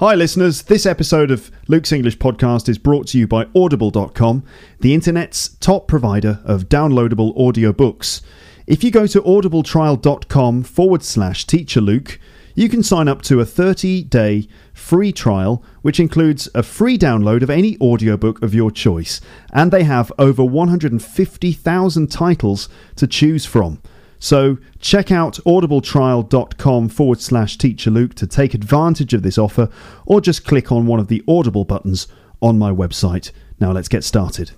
Hi, listeners. This episode of Luke's English Podcast is brought to you by Audible.com, the internet's top provider of downloadable audiobooks. If you go to audibletrial.com forward slash teacher Luke, you can sign up to a 30 day free trial, which includes a free download of any audiobook of your choice. And they have over 150,000 titles to choose from. So check out audibletrial.com forward slash teacher Luke to take advantage of this offer, or just click on one of the Audible buttons on my website. Now let's get started.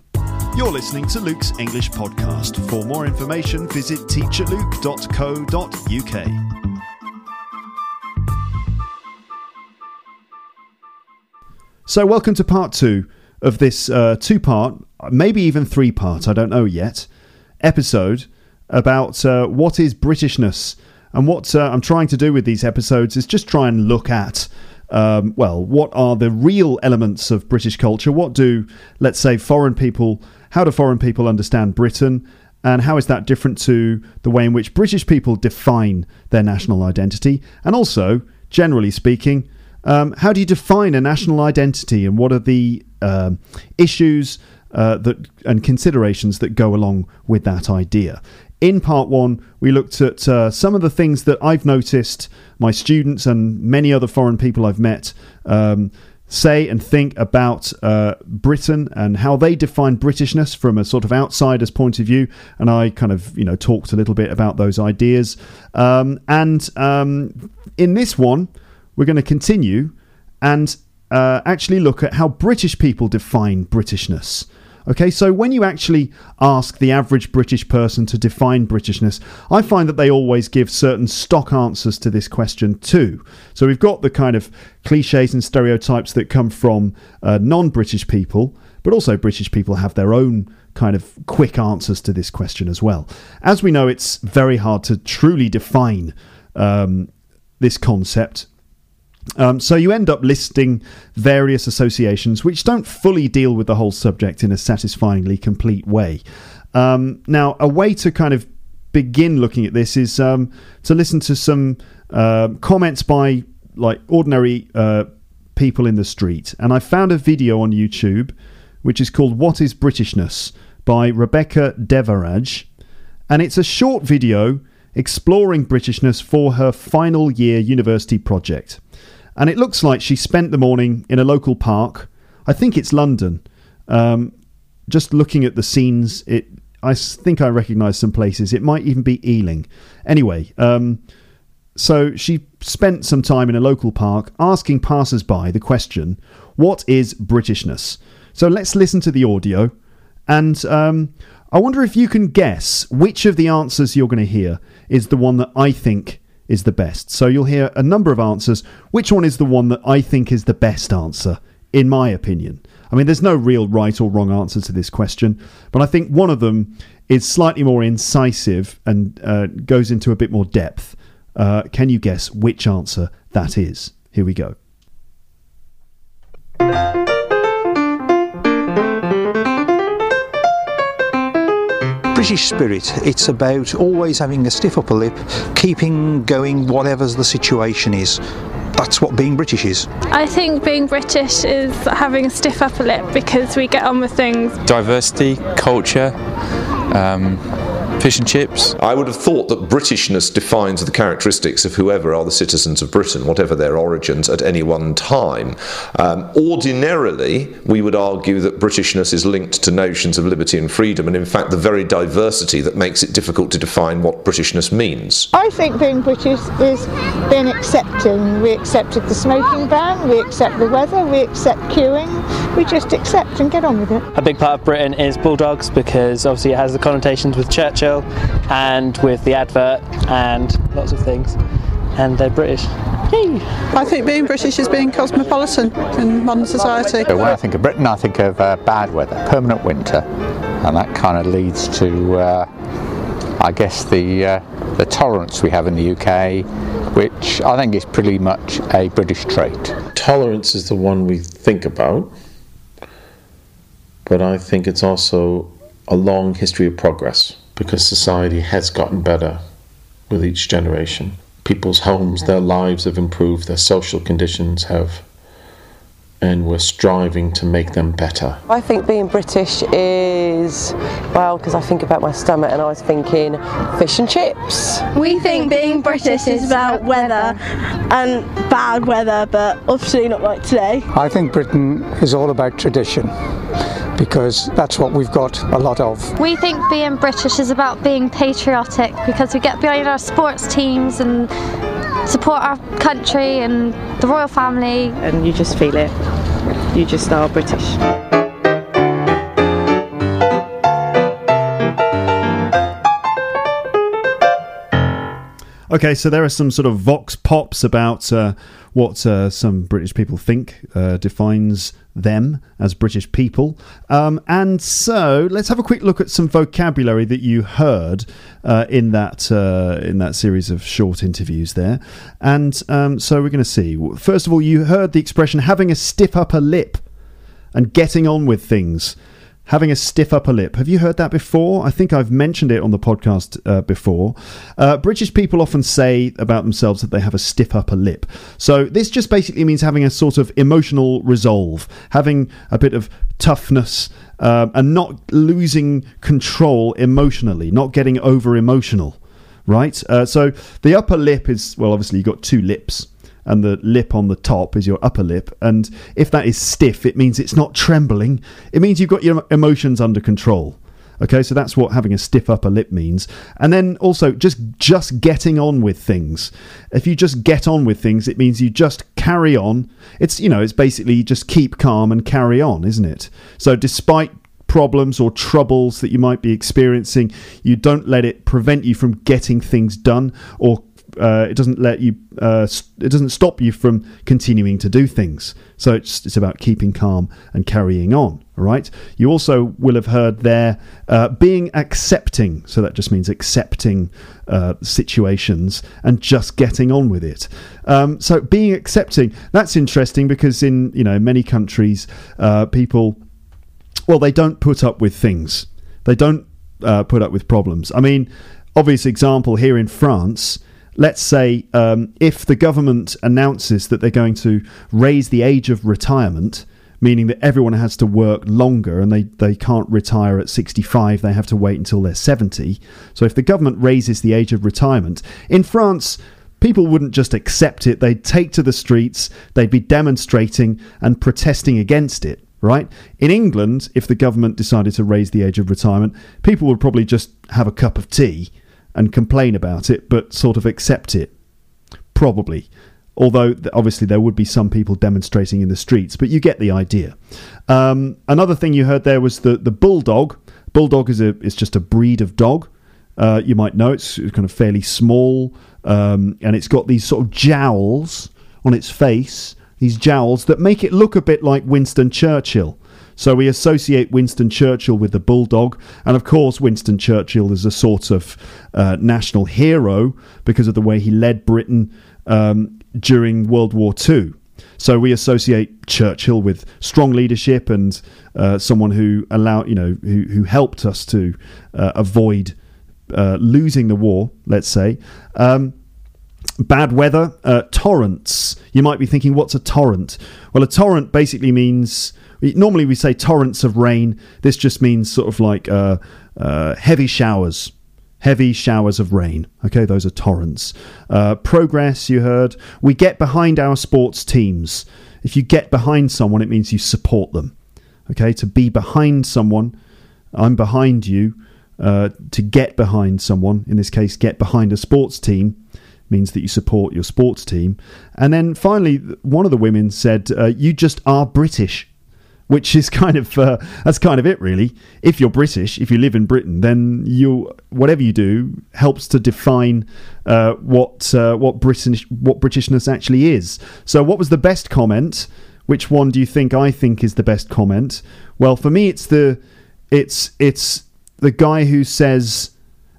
You're listening to Luke's English Podcast. For more information, visit teacherluke.co.uk. So, welcome to part two of this uh, two part, maybe even three part, I don't know yet, episode about uh, what is Britishness. And what uh, I'm trying to do with these episodes is just try and look at, um, well, what are the real elements of British culture? What do, let's say, foreign people, how do foreign people understand Britain? And how is that different to the way in which British people define their national identity? And also, generally speaking, um, how do you define a national identity and what are the um, issues uh, that and considerations that go along with that idea? In part one, we looked at uh, some of the things that I've noticed my students and many other foreign people I've met um, say and think about uh, Britain and how they define Britishness from a sort of outsider's point of view. And I kind of, you know, talked a little bit about those ideas. Um, and um, in this one, we're going to continue and uh, actually look at how British people define Britishness. Okay, so when you actually ask the average British person to define Britishness, I find that they always give certain stock answers to this question too. So we've got the kind of cliches and stereotypes that come from uh, non British people, but also British people have their own kind of quick answers to this question as well. As we know, it's very hard to truly define um, this concept um, so you end up listing various associations which don't fully deal with the whole subject in a satisfyingly complete way. Um, now, a way to kind of begin looking at this is um, to listen to some uh, comments by like ordinary uh, people in the street, and I found a video on YouTube which is called "What Is Britishness" by Rebecca Devaraj, and it's a short video exploring Britishness for her final year university project and it looks like she spent the morning in a local park. I think it's London. Um, just looking at the scenes, it I think I recognise some places. It might even be Ealing. Anyway, um, so she spent some time in a local park asking passers-by the question, "What is Britishness?" So let's listen to the audio, and um, I wonder if you can guess which of the answers you're going to hear is the one that I think is the best. So you'll hear a number of answers. Which one is the one that I think is the best answer, in my opinion? I mean, there's no real right or wrong answer to this question, but I think one of them is slightly more incisive and uh, goes into a bit more depth. Uh, can you guess which answer that is? Here we go. British spirit. It's about always having a stiff upper lip, keeping going whatever the situation is. That's what being British is. I think being British is having a stiff upper lip because we get on with things. Diversity, culture, um, fish and chips. I would have thought that Britishness defines the characteristics of whoever are the citizens of Britain, whatever their origins at any one time. Um, ordinarily, we would argue that Britishness is linked to notions of liberty and freedom, and in fact, the very diversity that makes it difficult to define what Britishness means. I think being British is being accepting. We accepted the smoking ban, we accept the weather, we accept queuing, we just accept and get on with it. A big part of Britain is Bulldogs because obviously it has the connotations with Churchill and with the advert and lots of things. And they're British. Yay! I think being British is being cosmopolitan in modern society. When I think of Britain, I think of uh, bad weather, permanent winter, and that kind of leads to, uh, I guess, the uh, the tolerance we have in the UK, which I think is pretty much a British trait. Tolerance is the one we think about, but I think it's also a long history of progress because society has gotten better with each generation. People's homes, their lives have improved, their social conditions have and we're striving to make them better. I think being British is, well, because I think about my stomach and I was thinking fish and chips. We think being British is about weather and bad weather, but obviously not like today. I think Britain is all about tradition because that's what we've got a lot of. We think being British is about being patriotic because we get behind our sports teams and support our country and the royal family. And you just feel it. You just are British. Okay, so there are some sort of vox pops about uh, what uh, some British people think uh, defines them as British people. Um, and so let's have a quick look at some vocabulary that you heard uh, in that uh, in that series of short interviews there. And um, so we're going to see. First of all, you heard the expression having a stiff upper lip and getting on with things having a stiff upper lip. Have you heard that before? I think I've mentioned it on the podcast uh, before. Uh, British people often say about themselves that they have a stiff upper lip. So this just basically means having a sort of emotional resolve, having a bit of toughness. Um, and not losing control emotionally, not getting over emotional, right? Uh, so the upper lip is, well, obviously you've got two lips and the lip on the top is your upper lip. And if that is stiff, it means it's not trembling. It means you've got your emotions under control. Okay, so that's what having a stiff upper lip means. And then also just just getting on with things. If you just get on with things, it means you just carry on. It's you know, it's basically just keep calm and carry on, isn't it? So despite problems or troubles that you might be experiencing, you don't let it prevent you from getting things done or uh, it doesn't let you uh, it doesn't stop you from continuing to do things. So it's it's about keeping calm and carrying on all right? You also will have heard there uh, being accepting. So that just means accepting uh, situations and just getting on with it. Um, so being accepting that's interesting because in you know many countries uh, people well they don't put up with things. They don't uh, put up with problems. I mean obvious example here in france let's say um, if the government announces that they're going to raise the age of retirement, meaning that everyone has to work longer and they, they can't retire at 65, they have to wait until they're 70. So if the government raises the age of retirement, in France, people wouldn't just accept it, they'd take to the streets, they'd be demonstrating and protesting against it. Right? In England, if the government decided to raise the age of retirement, people would probably just have a cup of tea and complain about it, but sort of accept it. Probably. Although obviously there would be some people demonstrating in the streets, but you get the idea. Um, another thing you heard there was the, the bulldog. Bulldog is a is just a breed of dog. Uh, you might know it's kind of fairly small, um, and it's got these sort of jowls on its face. These jowls that make it look a bit like Winston Churchill. So we associate Winston Churchill with the bulldog, and of course, Winston Churchill is a sort of uh, national hero because of the way he led Britain um, during World War II. So we associate Churchill with strong leadership and uh, someone who allowed, you know, who, who helped us to uh, avoid uh, losing the war. Let's say. Um, bad weather, uh, torrents. You might be thinking, what's a torrent? Well, a torrent basically means Normally we say torrents of rain. This just means sort of like uh, uh, heavy showers. Heavy showers of rain. Okay, those are torrents. Uh, progress, you heard. We get behind our sports teams. If you get behind someone, it means you support them. Okay, to be behind someone, I'm behind you. Uh, to get behind someone, in this case, get behind a sports team, means that you support your sports team. And then finally, one of the women said, uh, You just are British which is kind of uh, that's kind of it really. If you're British, if you live in Britain, then you whatever you do helps to define uh, what uh, what British what Britishness actually is. So, what was the best comment? Which one do you think I think is the best comment? Well, for me, it's the it's it's the guy who says,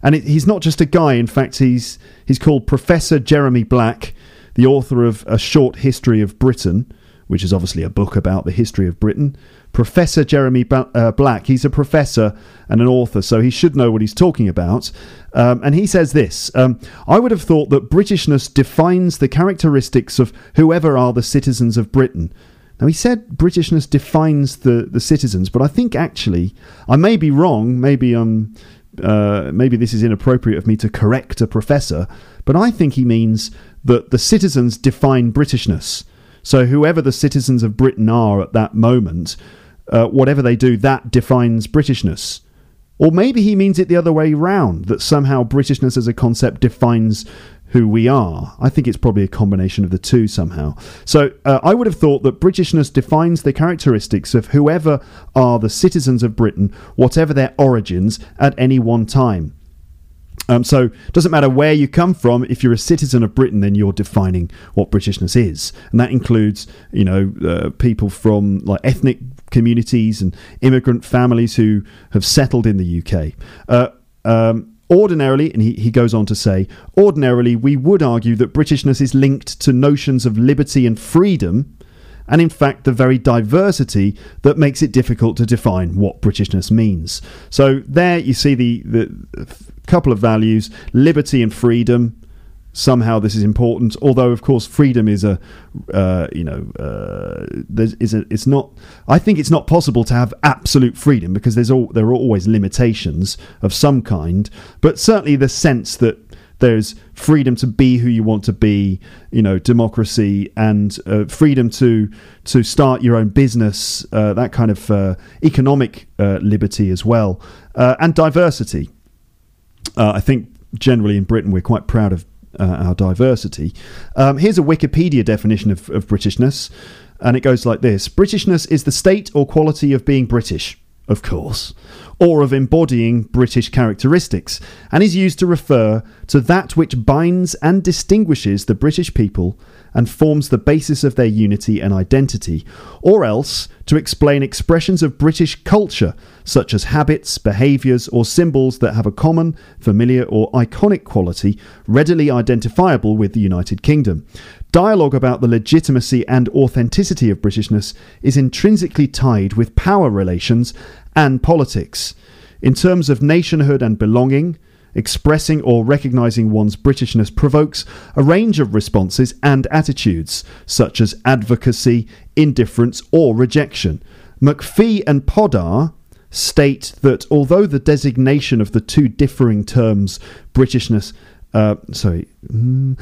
and it, he's not just a guy. In fact, he's he's called Professor Jeremy Black, the author of A Short History of Britain which is obviously a book about the history of Britain. Professor Jeremy uh, Black, he's a professor and an author, so he should know what he's talking about. Um, and he says this um, I would have thought that Britishness defines the characteristics of whoever are the citizens of Britain. Now, he said Britishness defines the, the citizens, but I think actually, I may be wrong, maybe I'm. Uh, maybe this is inappropriate of me to correct a professor, but I think he means that the citizens define Britishness. So whoever the citizens of Britain are at that moment, uh, whatever they do, that defines Britishness. Or maybe he means it the other way round, that somehow Britishness as a concept defines who we are. I think it's probably a combination of the two somehow. So uh, I would have thought that Britishness defines the characteristics of whoever are the citizens of Britain, whatever their origins, at any one time. Um, so it doesn't matter where you come from. If you're a citizen of Britain, then you're defining what Britishness is, and that includes, you know, uh, people from like ethnic communities and immigrant families who have settled in the UK. Uh, um, Ordinarily, and he, he goes on to say, ordinarily, we would argue that Britishness is linked to notions of liberty and freedom, and in fact, the very diversity that makes it difficult to define what Britishness means. So, there you see the, the couple of values liberty and freedom somehow this is important. Although, of course, freedom is a, uh, you know, uh, is a. It's not. I think it's not possible to have absolute freedom because there's all there are always limitations of some kind. But certainly the sense that there's freedom to be who you want to be, you know, democracy and uh, freedom to to start your own business, uh, that kind of uh, economic uh, liberty as well, uh, and diversity. Uh, I think generally in Britain we're quite proud of our diversity. Um, here's a Wikipedia definition of, of Britishness, and it goes like this Britishness is the state or quality of being British, of course, or of embodying British characteristics, and is used to refer to that which binds and distinguishes the British people and forms the basis of their unity and identity, or else to explain expressions of British culture, such as habits, behaviours, or symbols that have a common, familiar, or iconic quality readily identifiable with the United Kingdom. Dialogue about the legitimacy and authenticity of Britishness is intrinsically tied with power relations and politics. In terms of nationhood and belonging, Expressing or recognizing one's Britishness provokes a range of responses and attitudes, such as advocacy, indifference, or rejection. McPhee and Poddar state that although the designation of the two differing terms, Britishness, uh, sorry, mm,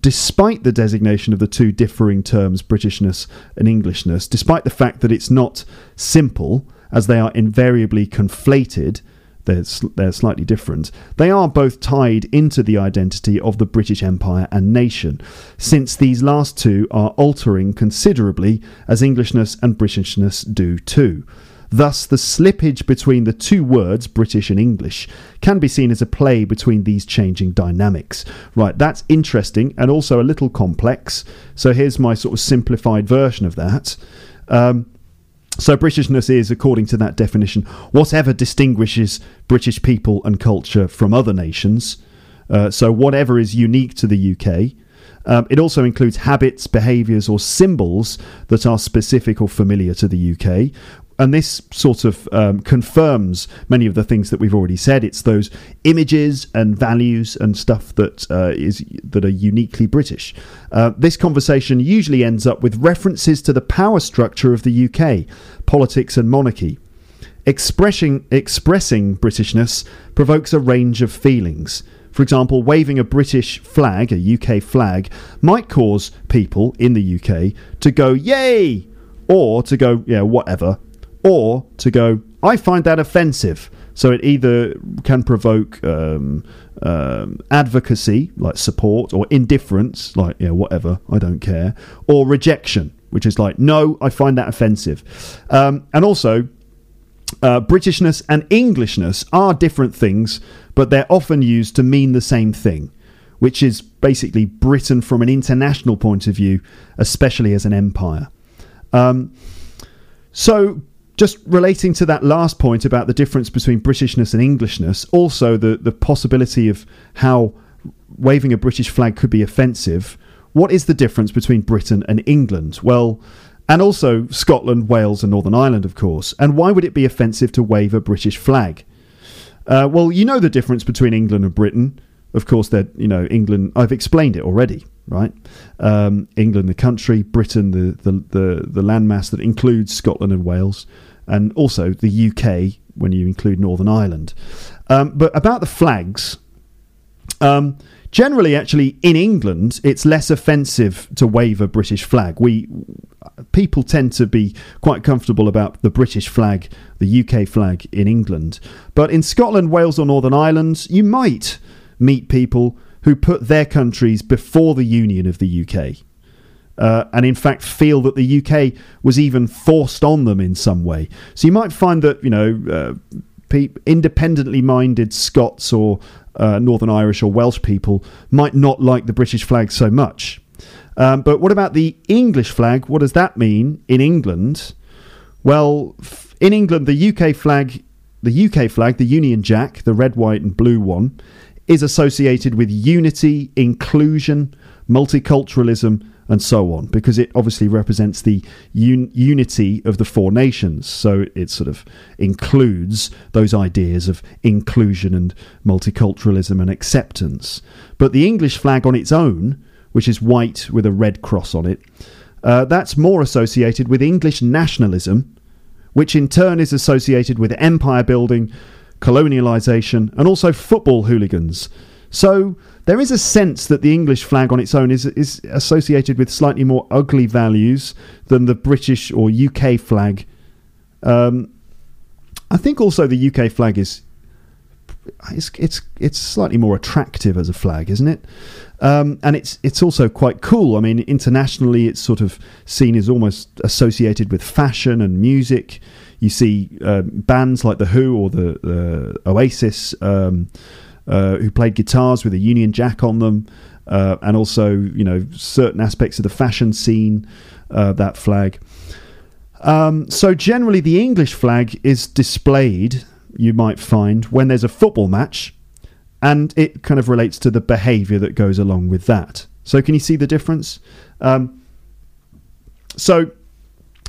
despite the designation of the two differing terms, Britishness and Englishness, despite the fact that it's not simple, as they are invariably conflated, they're, they're slightly different. They are both tied into the identity of the British Empire and nation, since these last two are altering considerably as Englishness and Britishness do too. Thus, the slippage between the two words, British and English, can be seen as a play between these changing dynamics. Right, that's interesting and also a little complex. So, here's my sort of simplified version of that. Um, so, Britishness is, according to that definition, whatever distinguishes British people and culture from other nations. Uh, so, whatever is unique to the UK. Um, it also includes habits, behaviours, or symbols that are specific or familiar to the UK, and this sort of um, confirms many of the things that we've already said. It's those images and values and stuff that uh, is that are uniquely British. Uh, this conversation usually ends up with references to the power structure of the UK, politics and monarchy. Expressing expressing Britishness provokes a range of feelings. For example, waving a British flag, a UK flag, might cause people in the UK to go "Yay!" or to go "Yeah, whatever." Or to go, I find that offensive. So it either can provoke um, um, advocacy, like support, or indifference, like, yeah, whatever, I don't care, or rejection, which is like, no, I find that offensive. Um, and also, uh, Britishness and Englishness are different things, but they're often used to mean the same thing, which is basically Britain from an international point of view, especially as an empire. Um, so just relating to that last point about the difference between Britishness and Englishness, also the, the possibility of how waving a British flag could be offensive. What is the difference between Britain and England? Well, and also Scotland, Wales, and Northern Ireland, of course. And why would it be offensive to wave a British flag? Uh, well, you know the difference between England and Britain. Of course, that you know England. I've explained it already, right? Um, England, the country, Britain, the, the the the landmass that includes Scotland and Wales, and also the UK when you include Northern Ireland. Um, but about the flags, um, generally, actually, in England, it's less offensive to wave a British flag. We people tend to be quite comfortable about the British flag, the UK flag in England. But in Scotland, Wales, or Northern Ireland, you might meet people who put their countries before the union of the UK. Uh, and in fact feel that the UK was even forced on them in some way. So you might find that you know uh, pe- independently minded Scots or uh, Northern Irish or Welsh people might not like the British flag so much. Um, but what about the English flag? What does that mean in England? Well, f- in England, the UK flag, the UK flag, the Union Jack, the red, white, and blue one, is associated with unity, inclusion, multiculturalism, and so on, because it obviously represents the un- unity of the four nations. So it sort of includes those ideas of inclusion and multiculturalism and acceptance. But the English flag on its own, which is white with a red cross on it, uh, that's more associated with English nationalism, which in turn is associated with empire building, colonialisation, and also football hooligans. So there is a sense that the English flag on its own is is associated with slightly more ugly values than the British or UK flag. Um, I think also the UK flag is it's it's it's slightly more attractive as a flag, isn't it? Um, and it's it's also quite cool. I mean, internationally, it's sort of seen as almost associated with fashion and music. You see uh, bands like the Who or the, Oasis um, uh, who played guitars with a Union Jack on them, uh, and also you know certain aspects of the fashion scene. Uh, that flag. Um, so generally, the English flag is displayed. You might find when there's a football match, and it kind of relates to the behaviour that goes along with that. So can you see the difference? Um, so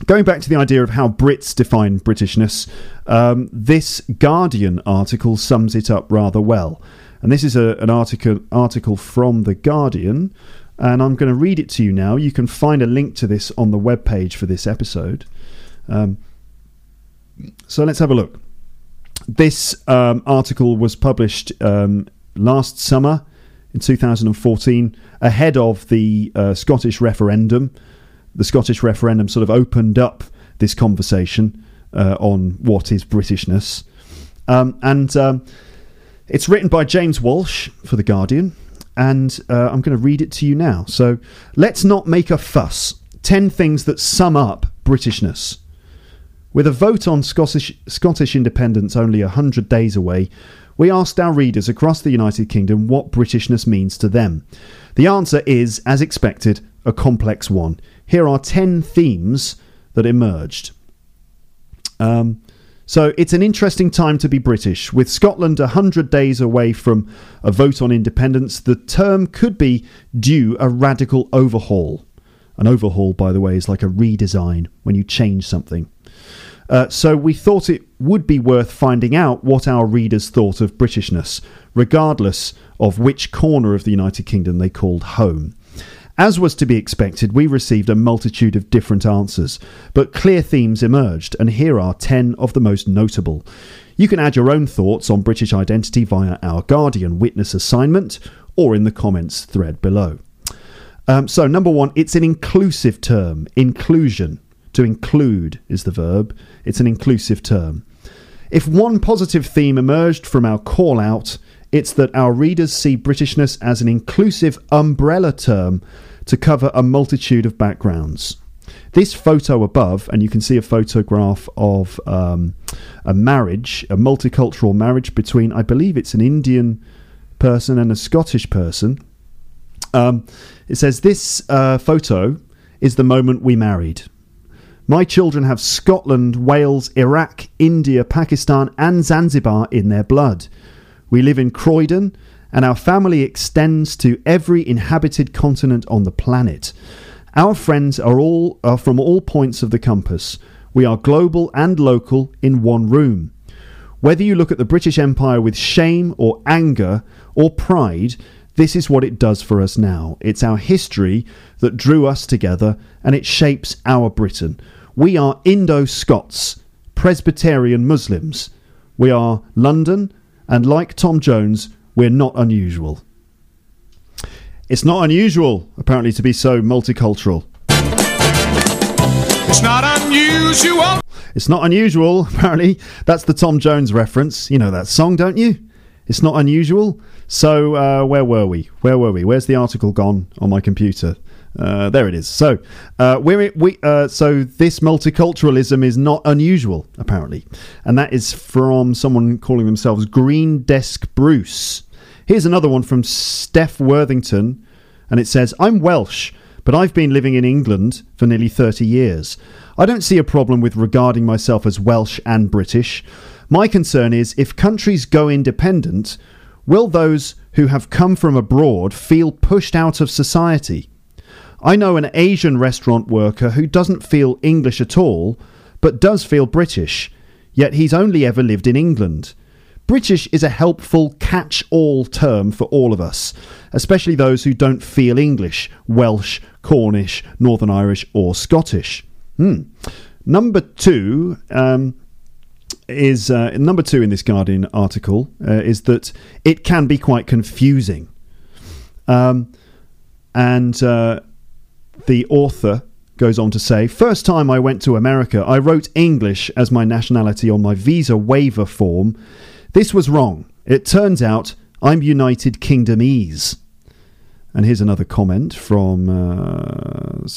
going back to the idea of how Brits define Britishness, um, this Guardian article sums it up rather well. And this is a, an article article from the Guardian, and I'm going to read it to you now. You can find a link to this on the webpage for this episode. Um, so let's have a look. This um, article was published um, last summer in 2014, ahead of the uh, Scottish referendum the Scottish referendum sort of opened up this conversation uh, on what is Britishness. Um, and um, it's written by James Walsh for The Guardian, and uh, I'm going to read it to you now. So let's not make a fuss. 10 things that sum up Britishness. With a vote on Scottish, Scottish independence only 100 days away, we asked our readers across the United Kingdom what Britishness means to them. The answer is, as expected, a complex one. Here are 10 themes that emerged. Um, so it's an interesting time to be British. With Scotland 100 days away from a vote on independence, the term could be due a radical overhaul. An overhaul, by the way, is like a redesign when you change something. Uh, so we thought it would be worth finding out what our readers thought of Britishness, regardless of which corner of the United Kingdom they called home. As was to be expected, we received a multitude of different answers, but clear themes emerged, and here are 10 of the most notable. You can add your own thoughts on British identity via our Guardian witness assignment or in the comments thread below. Um, so, number one, it's an inclusive term. Inclusion. To include is the verb, it's an inclusive term. If one positive theme emerged from our call out, it's that our readers see Britishness as an inclusive umbrella term to cover a multitude of backgrounds. This photo above, and you can see a photograph of um, a marriage, a multicultural marriage between, I believe it's an Indian person and a Scottish person. Um, it says, This uh, photo is the moment we married. My children have Scotland, Wales, Iraq, India, Pakistan, and Zanzibar in their blood. We live in Croydon, and our family extends to every inhabited continent on the planet. Our friends are all are from all points of the compass. We are global and local in one room. Whether you look at the British Empire with shame or anger or pride, this is what it does for us now. It's our history that drew us together and it shapes our Britain. We are Indo Scots, Presbyterian Muslims. We are London, and like Tom Jones, we're not unusual. It's not unusual, apparently, to be so multicultural. It's not unusual. It's not unusual, apparently. That's the Tom Jones reference. You know that song, don't you? It's not unusual. So, uh, where were we? Where were we? Where's the article gone on my computer? Uh, there it is. So, uh, we're, we uh, so this multiculturalism is not unusual, apparently, and that is from someone calling themselves Green Desk Bruce. Here's another one from Steph Worthington, and it says, "I'm Welsh." But I've been living in England for nearly 30 years. I don't see a problem with regarding myself as Welsh and British. My concern is if countries go independent, will those who have come from abroad feel pushed out of society? I know an Asian restaurant worker who doesn't feel English at all, but does feel British, yet he's only ever lived in England. British is a helpful catch all term for all of us, especially those who don't feel English, Welsh, Cornish, Northern Irish, or Scottish. Hmm. Number two um, is uh, number two in this Guardian article uh, is that it can be quite confusing, um, and uh, the author goes on to say, First time I went to America, I wrote English as my nationality on my visa waiver form. This was wrong. It turns out I'm United Kingdomese. And here's another comment from uh,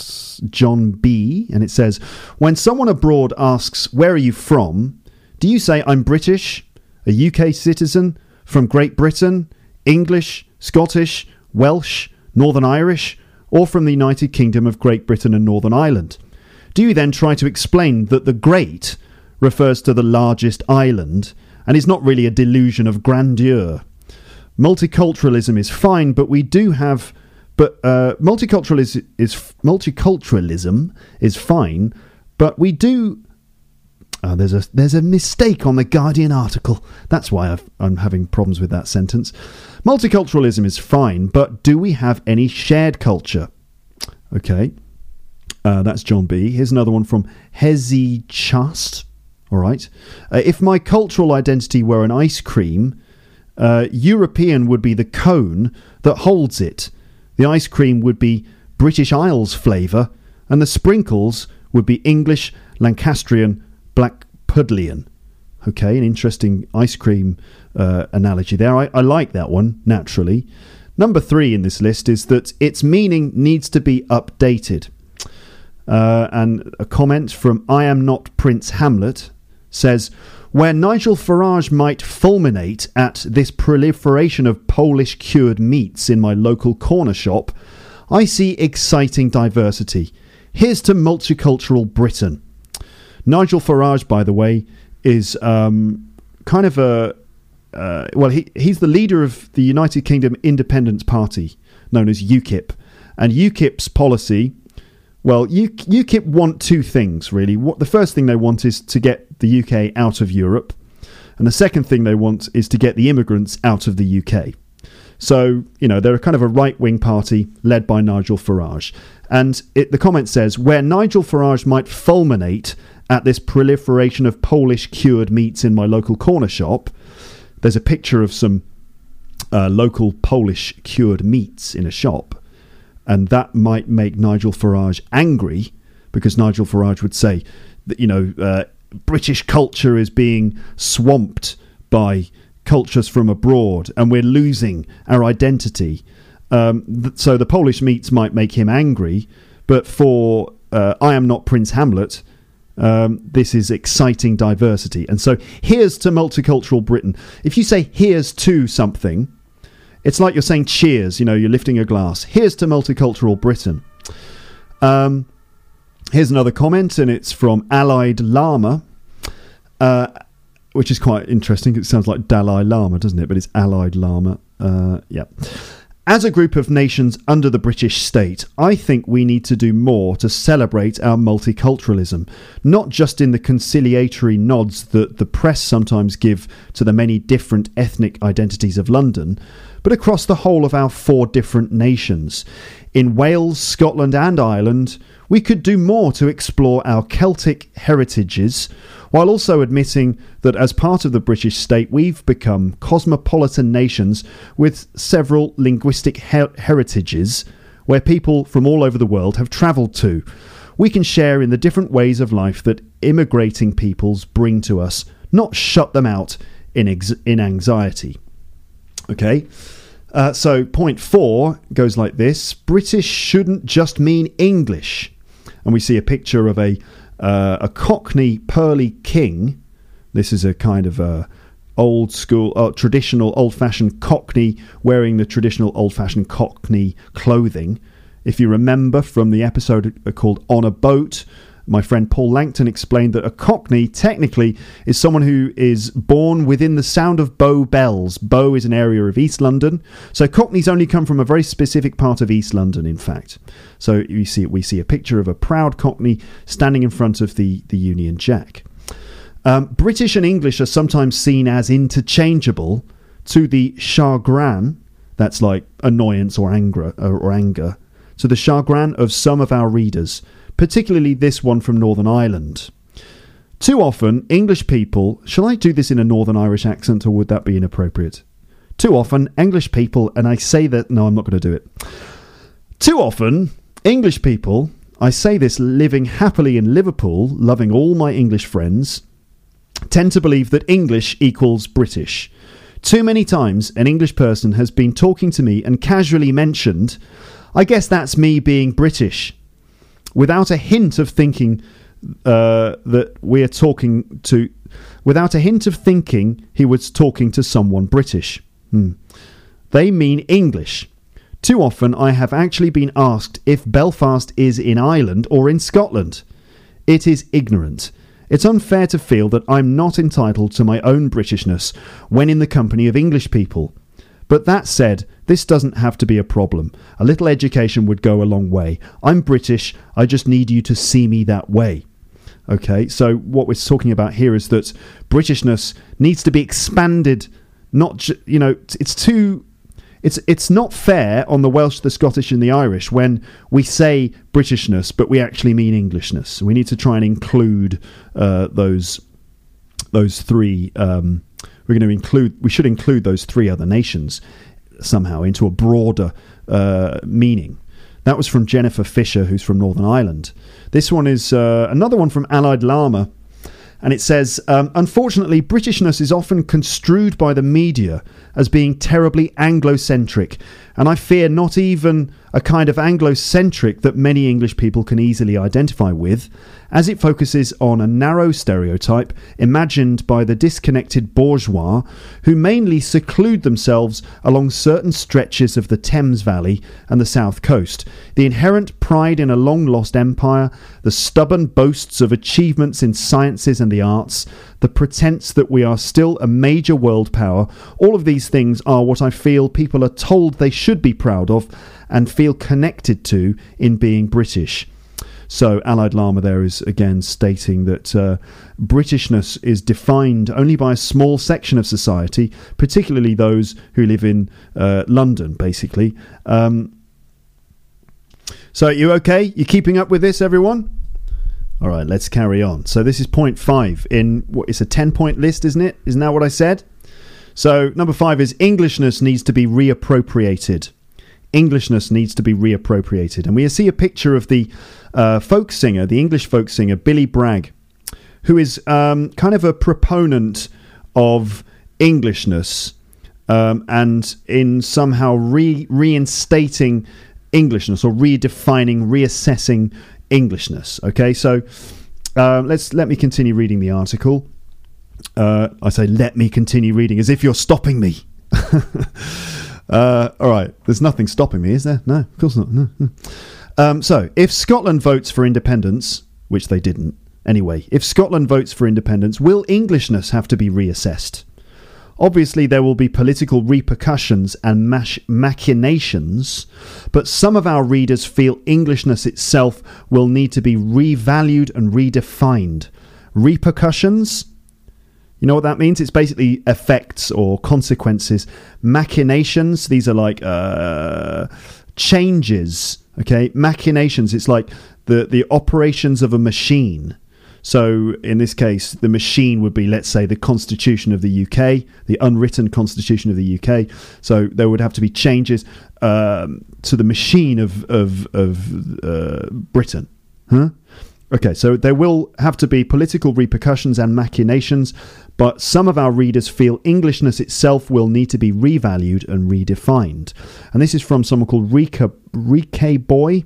John B. And it says, When someone abroad asks, Where are you from? Do you say, I'm British, a UK citizen, from Great Britain, English, Scottish, Welsh, Northern Irish, or from the United Kingdom of Great Britain and Northern Ireland? Do you then try to explain that the Great refers to the largest island and is not really a delusion of grandeur? Multiculturalism is fine, but we do have. But uh, multiculturalism is multiculturalism is fine, but we do. Uh, there's a there's a mistake on the Guardian article. That's why I've, I'm having problems with that sentence. Multiculturalism is fine, but do we have any shared culture? Okay, uh, that's John B. Here's another one from Hezi Chast. All right, uh, if my cultural identity were an ice cream, uh, European would be the cone that holds it. The ice cream would be British Isles flavour, and the sprinkles would be English, Lancastrian, Black Pudlian. Okay, an interesting ice cream uh, analogy there. I, I like that one, naturally. Number three in this list is that its meaning needs to be updated. Uh, and a comment from I Am Not Prince Hamlet says, where Nigel Farage might fulminate at this proliferation of Polish cured meats in my local corner shop, I see exciting diversity. Here's to multicultural Britain. Nigel Farage, by the way, is um, kind of a uh, well, he he's the leader of the United Kingdom Independence Party, known as UKIP, and UKIP's policy. Well, UKIP want two things really. What the first thing they want is to get the UK out of Europe, and the second thing they want is to get the immigrants out of the UK. So you know they're kind of a right wing party led by Nigel Farage, and it, the comment says where Nigel Farage might fulminate at this proliferation of Polish cured meats in my local corner shop there's a picture of some uh, local Polish cured meats in a shop, and that might make Nigel Farage angry because Nigel Farage would say that you know uh, British culture is being swamped by cultures from abroad, and we're losing our identity. Um, th- so the Polish meats might make him angry, but for uh, I am not Prince Hamlet, um, this is exciting diversity. And so here's to multicultural Britain. If you say here's to something, it's like you're saying cheers, you know, you're lifting a glass. Here's to multicultural Britain. Um, here's another comment, and it's from Allied Lama, uh, which is quite interesting. It sounds like Dalai Lama, doesn't it? But it's Allied Lama. Uh, yeah. As a group of nations under the British state, I think we need to do more to celebrate our multiculturalism, not just in the conciliatory nods that the press sometimes give to the many different ethnic identities of London, but across the whole of our four different nations. In Wales, Scotland, and Ireland, we could do more to explore our Celtic heritages while also admitting that as part of the British state, we've become cosmopolitan nations with several linguistic her- heritages where people from all over the world have travelled to. We can share in the different ways of life that immigrating peoples bring to us, not shut them out in, ex- in anxiety. Okay? Uh, so, point four goes like this British shouldn't just mean English. And we see a picture of a uh, a Cockney pearly king. This is a kind of a old school, uh, traditional, old fashioned Cockney wearing the traditional old fashioned Cockney clothing. If you remember from the episode called On a Boat, my friend Paul Langton explained that a Cockney technically is someone who is born within the sound of Bow bells. Bow is an area of East London, so Cockneys only come from a very specific part of East London. In fact, so you see, we see a picture of a proud Cockney standing in front of the the Union Jack. Um, British and English are sometimes seen as interchangeable to the chagrin, that's like annoyance or anger, or anger, to the chagrin of some of our readers particularly this one from Northern Ireland. Too often, English people, shall I do this in a Northern Irish accent or would that be inappropriate? Too often, English people, and I say that, no, I'm not going to do it. Too often, English people, I say this living happily in Liverpool, loving all my English friends, tend to believe that English equals British. Too many times, an English person has been talking to me and casually mentioned, I guess that's me being British without a hint of thinking uh, that we're talking to, without a hint of thinking he was talking to someone British. Hmm. They mean English. Too often I have actually been asked if Belfast is in Ireland or in Scotland. It is ignorant. It's unfair to feel that I'm not entitled to my own Britishness when in the company of English people. But that said, this doesn't have to be a problem. A little education would go a long way. I'm British, I just need you to see me that way. Okay, so what we're talking about here is that Britishness needs to be expanded. Not, ju- you know, it's too it's it's not fair on the Welsh, the Scottish, and the Irish when we say Britishness, but we actually mean Englishness. We need to try and include uh, those those three. Um, we're going to include. We should include those three other nations somehow into a broader uh, meaning. That was from Jennifer Fisher, who's from Northern Ireland. This one is uh, another one from Allied Lama, and it says, um, Unfortunately, Britishness is often construed by the media as being terribly Anglo-centric, and I fear not even a kind of Anglo-centric that many English people can easily identify with, as it focuses on a narrow stereotype imagined by the disconnected bourgeois who mainly seclude themselves along certain stretches of the Thames Valley and the south coast. The inherent pride in a long lost empire, the stubborn boasts of achievements in sciences and the arts, the pretense that we are still a major world power, all of these things are what I feel people are told they should be proud of and feel connected to in being British. So, Allied Lama there is again stating that uh, Britishness is defined only by a small section of society, particularly those who live in uh, London, basically. Um, so, you okay? You keeping up with this, everyone? All right, let's carry on. So, this is point five in what it's a 10 point list, isn't it? Isn't that what I said? So, number five is Englishness needs to be reappropriated. Englishness needs to be reappropriated. And we see a picture of the uh, folk singer, the English folk singer, Billy Bragg, who is um, kind of a proponent of Englishness um, and in somehow re- reinstating Englishness or redefining, reassessing Englishness. Okay, so uh, let's let me continue reading the article. Uh, I say, let me continue reading as if you're stopping me. uh, all right, there's nothing stopping me, is there? No, of course not. No. Um, so, if Scotland votes for independence, which they didn't anyway, if Scotland votes for independence, will Englishness have to be reassessed? Obviously, there will be political repercussions and mach- machinations, but some of our readers feel Englishness itself will need to be revalued and redefined. Repercussions? You know what that means? It's basically effects or consequences. Machinations, these are like uh, changes. Okay, machinations, it's like the, the operations of a machine. So, in this case, the machine would be, let's say, the Constitution of the UK, the unwritten Constitution of the UK. So, there would have to be changes um, to the machine of of, of uh, Britain. Huh? Okay, so there will have to be political repercussions and machinations, but some of our readers feel Englishness itself will need to be revalued and redefined. And this is from someone called Rika, Rike Boy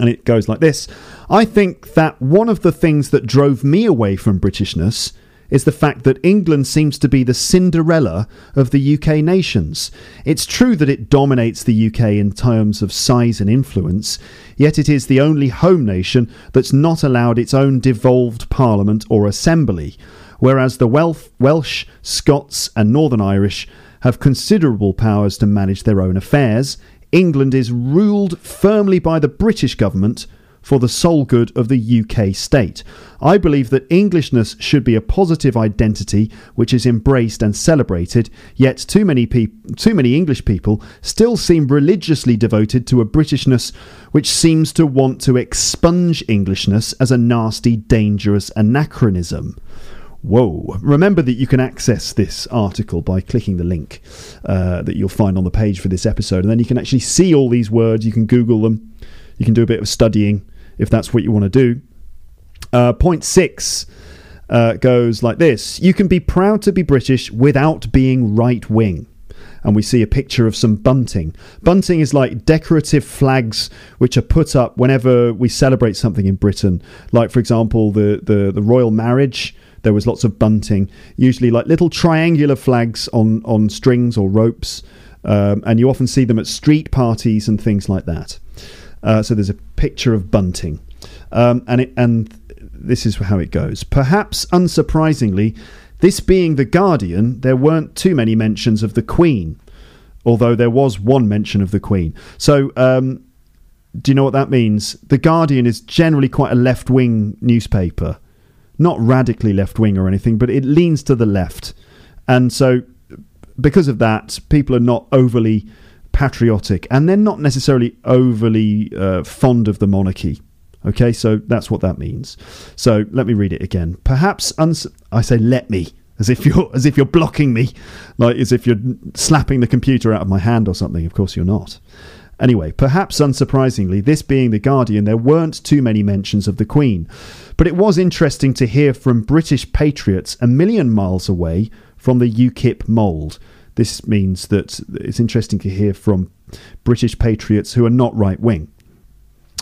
and it goes like this I think that one of the things that drove me away from Britishness is the fact that England seems to be the Cinderella of the UK nations. It's true that it dominates the UK in terms of size and influence, yet it is the only home nation that's not allowed its own devolved parliament or assembly, whereas the Welsh, Scots, and Northern Irish have considerable powers to manage their own affairs, England is ruled firmly by the British government for the sole good of the UK state. I believe that Englishness should be a positive identity which is embraced and celebrated, yet too many peop- too many English people still seem religiously devoted to a Britishness which seems to want to expunge Englishness as a nasty, dangerous anachronism. Whoa. Remember that you can access this article by clicking the link uh, that you'll find on the page for this episode. And then you can actually see all these words. You can Google them. You can do a bit of studying if that's what you want to do. Uh, point six uh, goes like this You can be proud to be British without being right wing and we see a picture of some bunting. Bunting is like decorative flags which are put up whenever we celebrate something in Britain, like for example the the, the royal marriage there was lots of bunting, usually like little triangular flags on, on strings or ropes. Um, and you often see them at street parties and things like that. Uh, so there's a picture of bunting. Um, and, it, and this is how it goes. Perhaps unsurprisingly, this being The Guardian, there weren't too many mentions of the Queen, although there was one mention of the Queen. So, um, do you know what that means? The Guardian is generally quite a left wing newspaper not radically left wing or anything, but it leans to the left. And so, because of that, people are not overly patriotic and they're not necessarily overly uh, fond of the monarchy. Okay, so that's what that means. So let me read it again. Perhaps uns- I say let me as if you're as if you're blocking me, like as if you're slapping the computer out of my hand or something. Of course you're not. Anyway, perhaps unsurprisingly, this being The Guardian, there weren't too many mentions of the Queen. But it was interesting to hear from British patriots a million miles away from the UKIP mould. This means that it's interesting to hear from British patriots who are not right wing.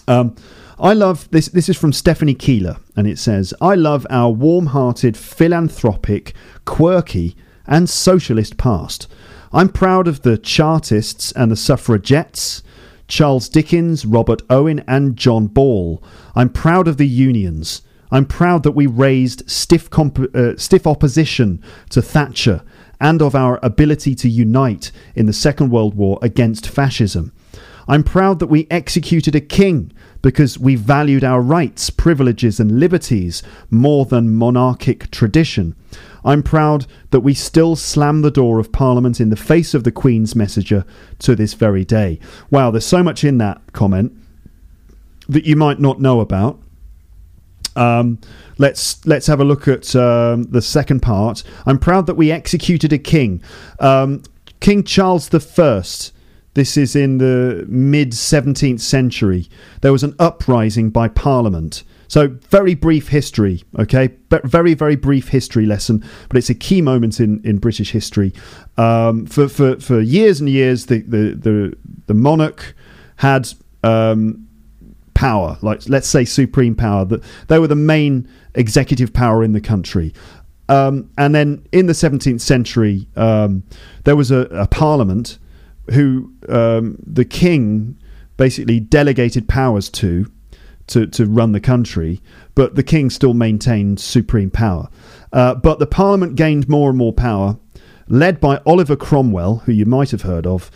Um, I love this. This is from Stephanie Keeler, and it says, I love our warm hearted, philanthropic, quirky, and socialist past. I'm proud of the Chartists and the suffragettes, Charles Dickens, Robert Owen, and John Ball. I'm proud of the unions. I'm proud that we raised stiff, comp- uh, stiff opposition to Thatcher and of our ability to unite in the Second World War against fascism. I'm proud that we executed a king because we valued our rights, privileges, and liberties more than monarchic tradition. I'm proud that we still slam the door of Parliament in the face of the Queen's messenger to this very day. Wow, there's so much in that comment that you might not know about. Um, let's let's have a look at um, the second part. I'm proud that we executed a king, um, King Charles the First. This is in the mid 17th century. There was an uprising by Parliament. So, very brief history, okay? But Very, very brief history lesson, but it's a key moment in, in British history. Um, for, for, for years and years, the, the, the, the monarch had um, power, like let's say supreme power. That they were the main executive power in the country. Um, and then in the 17th century, um, there was a, a parliament who um, the king basically delegated powers to to, to run the country, but the king still maintained supreme power. Uh, but the parliament gained more and more power led by Oliver Cromwell, who you might have heard of,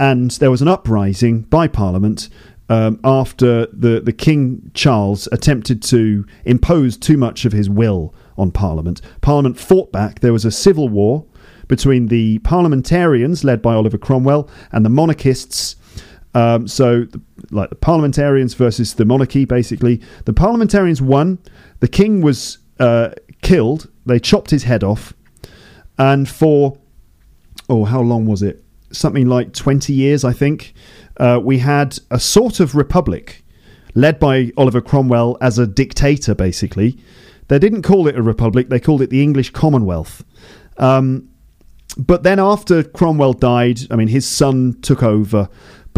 and there was an uprising by Parliament um, after the, the King Charles attempted to impose too much of his will on Parliament. Parliament fought back. There was a civil war between the parliamentarians, led by Oliver Cromwell, and the monarchists. Um, so, like the parliamentarians versus the monarchy, basically. The parliamentarians won. The king was uh, killed. They chopped his head off. And for, oh, how long was it? Something like 20 years, I think. Uh, we had a sort of republic led by Oliver Cromwell as a dictator, basically. They didn't call it a republic, they called it the English Commonwealth. Um, but then after Cromwell died, I mean, his son took over,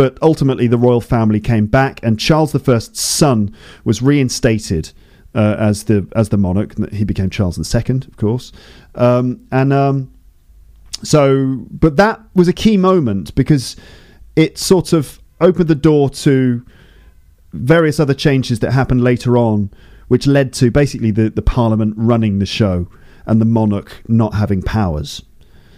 but ultimately the royal family came back, and Charles I's son was reinstated uh, as the as the monarch. He became Charles II, of course, um, and um, so. But that was a key moment because it sort of opened the door to various other changes that happened later on, which led to basically the, the Parliament running the show and the monarch not having powers.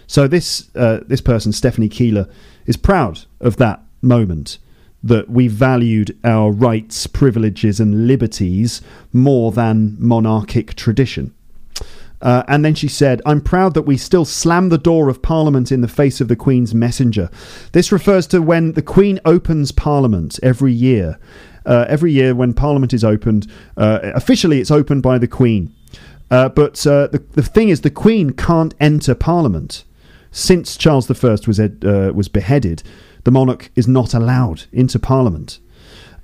So this uh, this person, Stephanie Keeler, is proud of that moment that we valued our rights, privileges, and liberties more than monarchic tradition. Uh, and then she said, I'm proud that we still slam the door of Parliament in the face of the Queen's messenger. This refers to when the Queen opens Parliament every year. Uh, every year, when Parliament is opened, uh, officially it's opened by the Queen. Uh, but uh, the, the thing is, the Queen can't enter Parliament since Charles I was ed, uh, was beheaded, the monarch is not allowed into Parliament,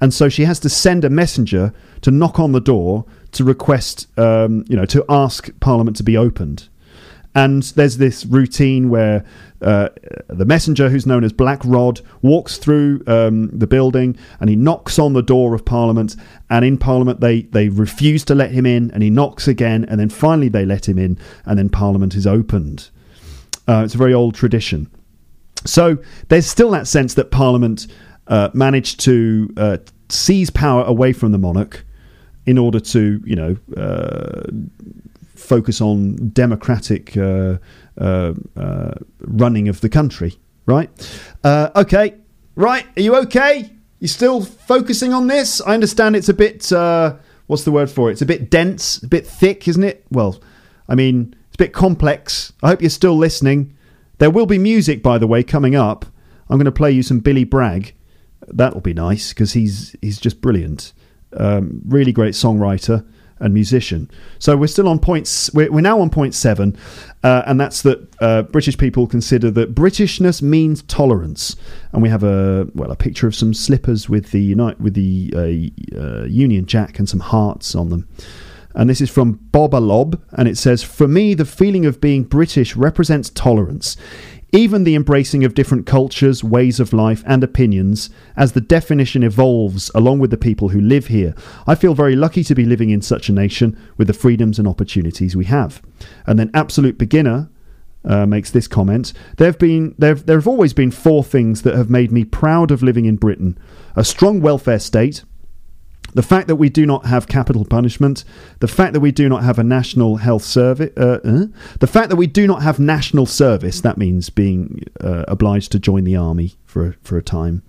and so she has to send a messenger to knock on the door to request, um, you know, to ask Parliament to be opened. And there's this routine where uh, the messenger, who's known as Black Rod, walks through um, the building and he knocks on the door of Parliament. And in Parliament, they, they refuse to let him in, and he knocks again, and then finally they let him in, and then Parliament is opened. Uh, it's a very old tradition. So there's still that sense that Parliament uh, managed to uh, seize power away from the monarch in order to, you know, uh, focus on democratic uh, uh, running of the country. Right? okay. Right. Are you okay? You still focusing on this? I understand it's a bit. what's the word for it? It's a bit dense, a bit thick, isn't it? Well, I mean, it's a bit complex. I hope you're still listening. There will be music, by the way, coming up. I'm going to play you some Billy Bragg. That'll be nice because he's he's just brilliant. Um, really great songwriter and musician. So we're still on points. We're, we're now on point seven, uh, and that's that uh, British people consider that Britishness means tolerance. And we have a well a picture of some slippers with the Unite with the uh, uh Union Jack and some hearts on them. And this is from Bob Lob, and it says, For me, the feeling of being British represents tolerance, even the embracing of different cultures, ways of life, and opinions as the definition evolves along with the people who live here. I feel very lucky to be living in such a nation with the freedoms and opportunities we have. And then Absolute Beginner. Uh, makes this comment. There have been there there have always been four things that have made me proud of living in Britain: a strong welfare state, the fact that we do not have capital punishment, the fact that we do not have a national health service, uh, uh, the fact that we do not have national service, that means being uh, obliged to join the army for a, for a time,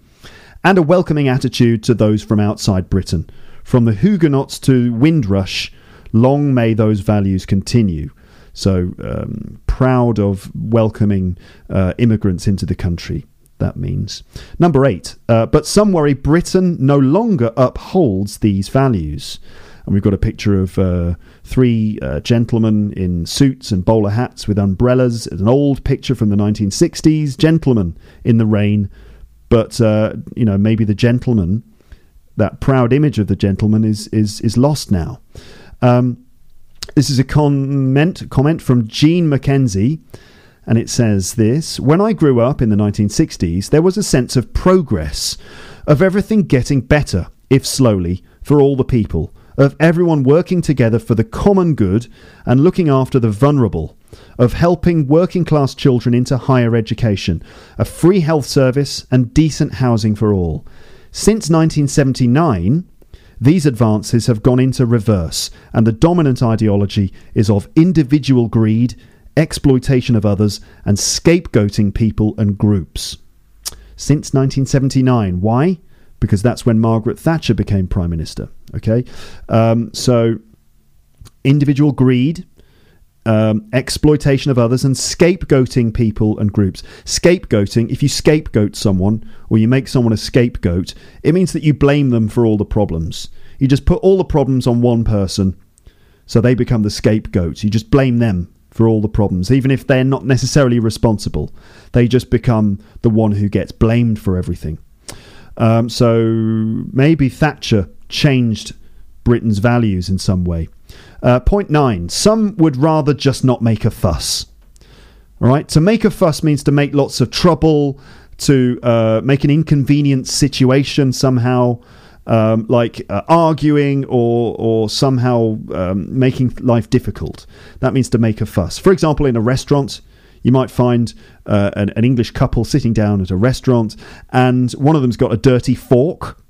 and a welcoming attitude to those from outside Britain. From the Huguenots to Windrush, long may those values continue. So um, proud of welcoming uh, immigrants into the country that means. Number eight, uh, but some worry Britain no longer upholds these values. And we've got a picture of uh, three uh, gentlemen in suits and bowler hats with umbrellas. It's an old picture from the 1960s. Gentlemen in the rain. But, uh, you know, maybe the gentleman, that proud image of the gentleman, is, is, is lost now. Um, this is a comment, comment from Jean Mackenzie and it says this When I grew up in the 1960s, there was a sense of progress, of everything getting better, if slowly, for all the people, of everyone working together for the common good and looking after the vulnerable, of helping working class children into higher education, a free health service, and decent housing for all. Since 1979, these advances have gone into reverse, and the dominant ideology is of individual greed exploitation of others, and scapegoating people and groups. Since 1979. Why? Because that's when Margaret Thatcher became Prime Minister. Okay? Um, so, individual greed, um, exploitation of others and scapegoating people and groups. Scapegoating, if you scapegoat someone or you make someone a scapegoat, it means that you blame them for all the problems. You just put all the problems on one person, so they become the scapegoats. You just blame them for all the problems, even if they're not necessarily responsible. They just become the one who gets blamed for everything. Um, so maybe Thatcher changed Britain's values in some way. Uh, point nine some would rather just not make a fuss. All right, to make a fuss means to make lots of trouble, to uh, make an inconvenient situation somehow. Um, like uh, arguing or or somehow um, making life difficult. That means to make a fuss. For example, in a restaurant, you might find uh, an, an English couple sitting down at a restaurant, and one of them's got a dirty fork,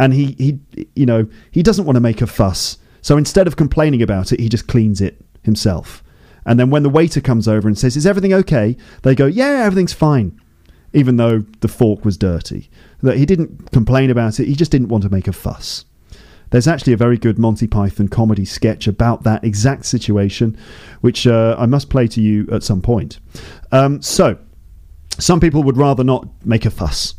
and he he you know he doesn't want to make a fuss, so instead of complaining about it, he just cleans it himself. And then when the waiter comes over and says, "Is everything okay?" they go, "Yeah, everything's fine." Even though the fork was dirty, that he didn't complain about it, he just didn't want to make a fuss. There's actually a very good Monty Python comedy sketch about that exact situation, which uh, I must play to you at some point. Um, so, some people would rather not make a fuss.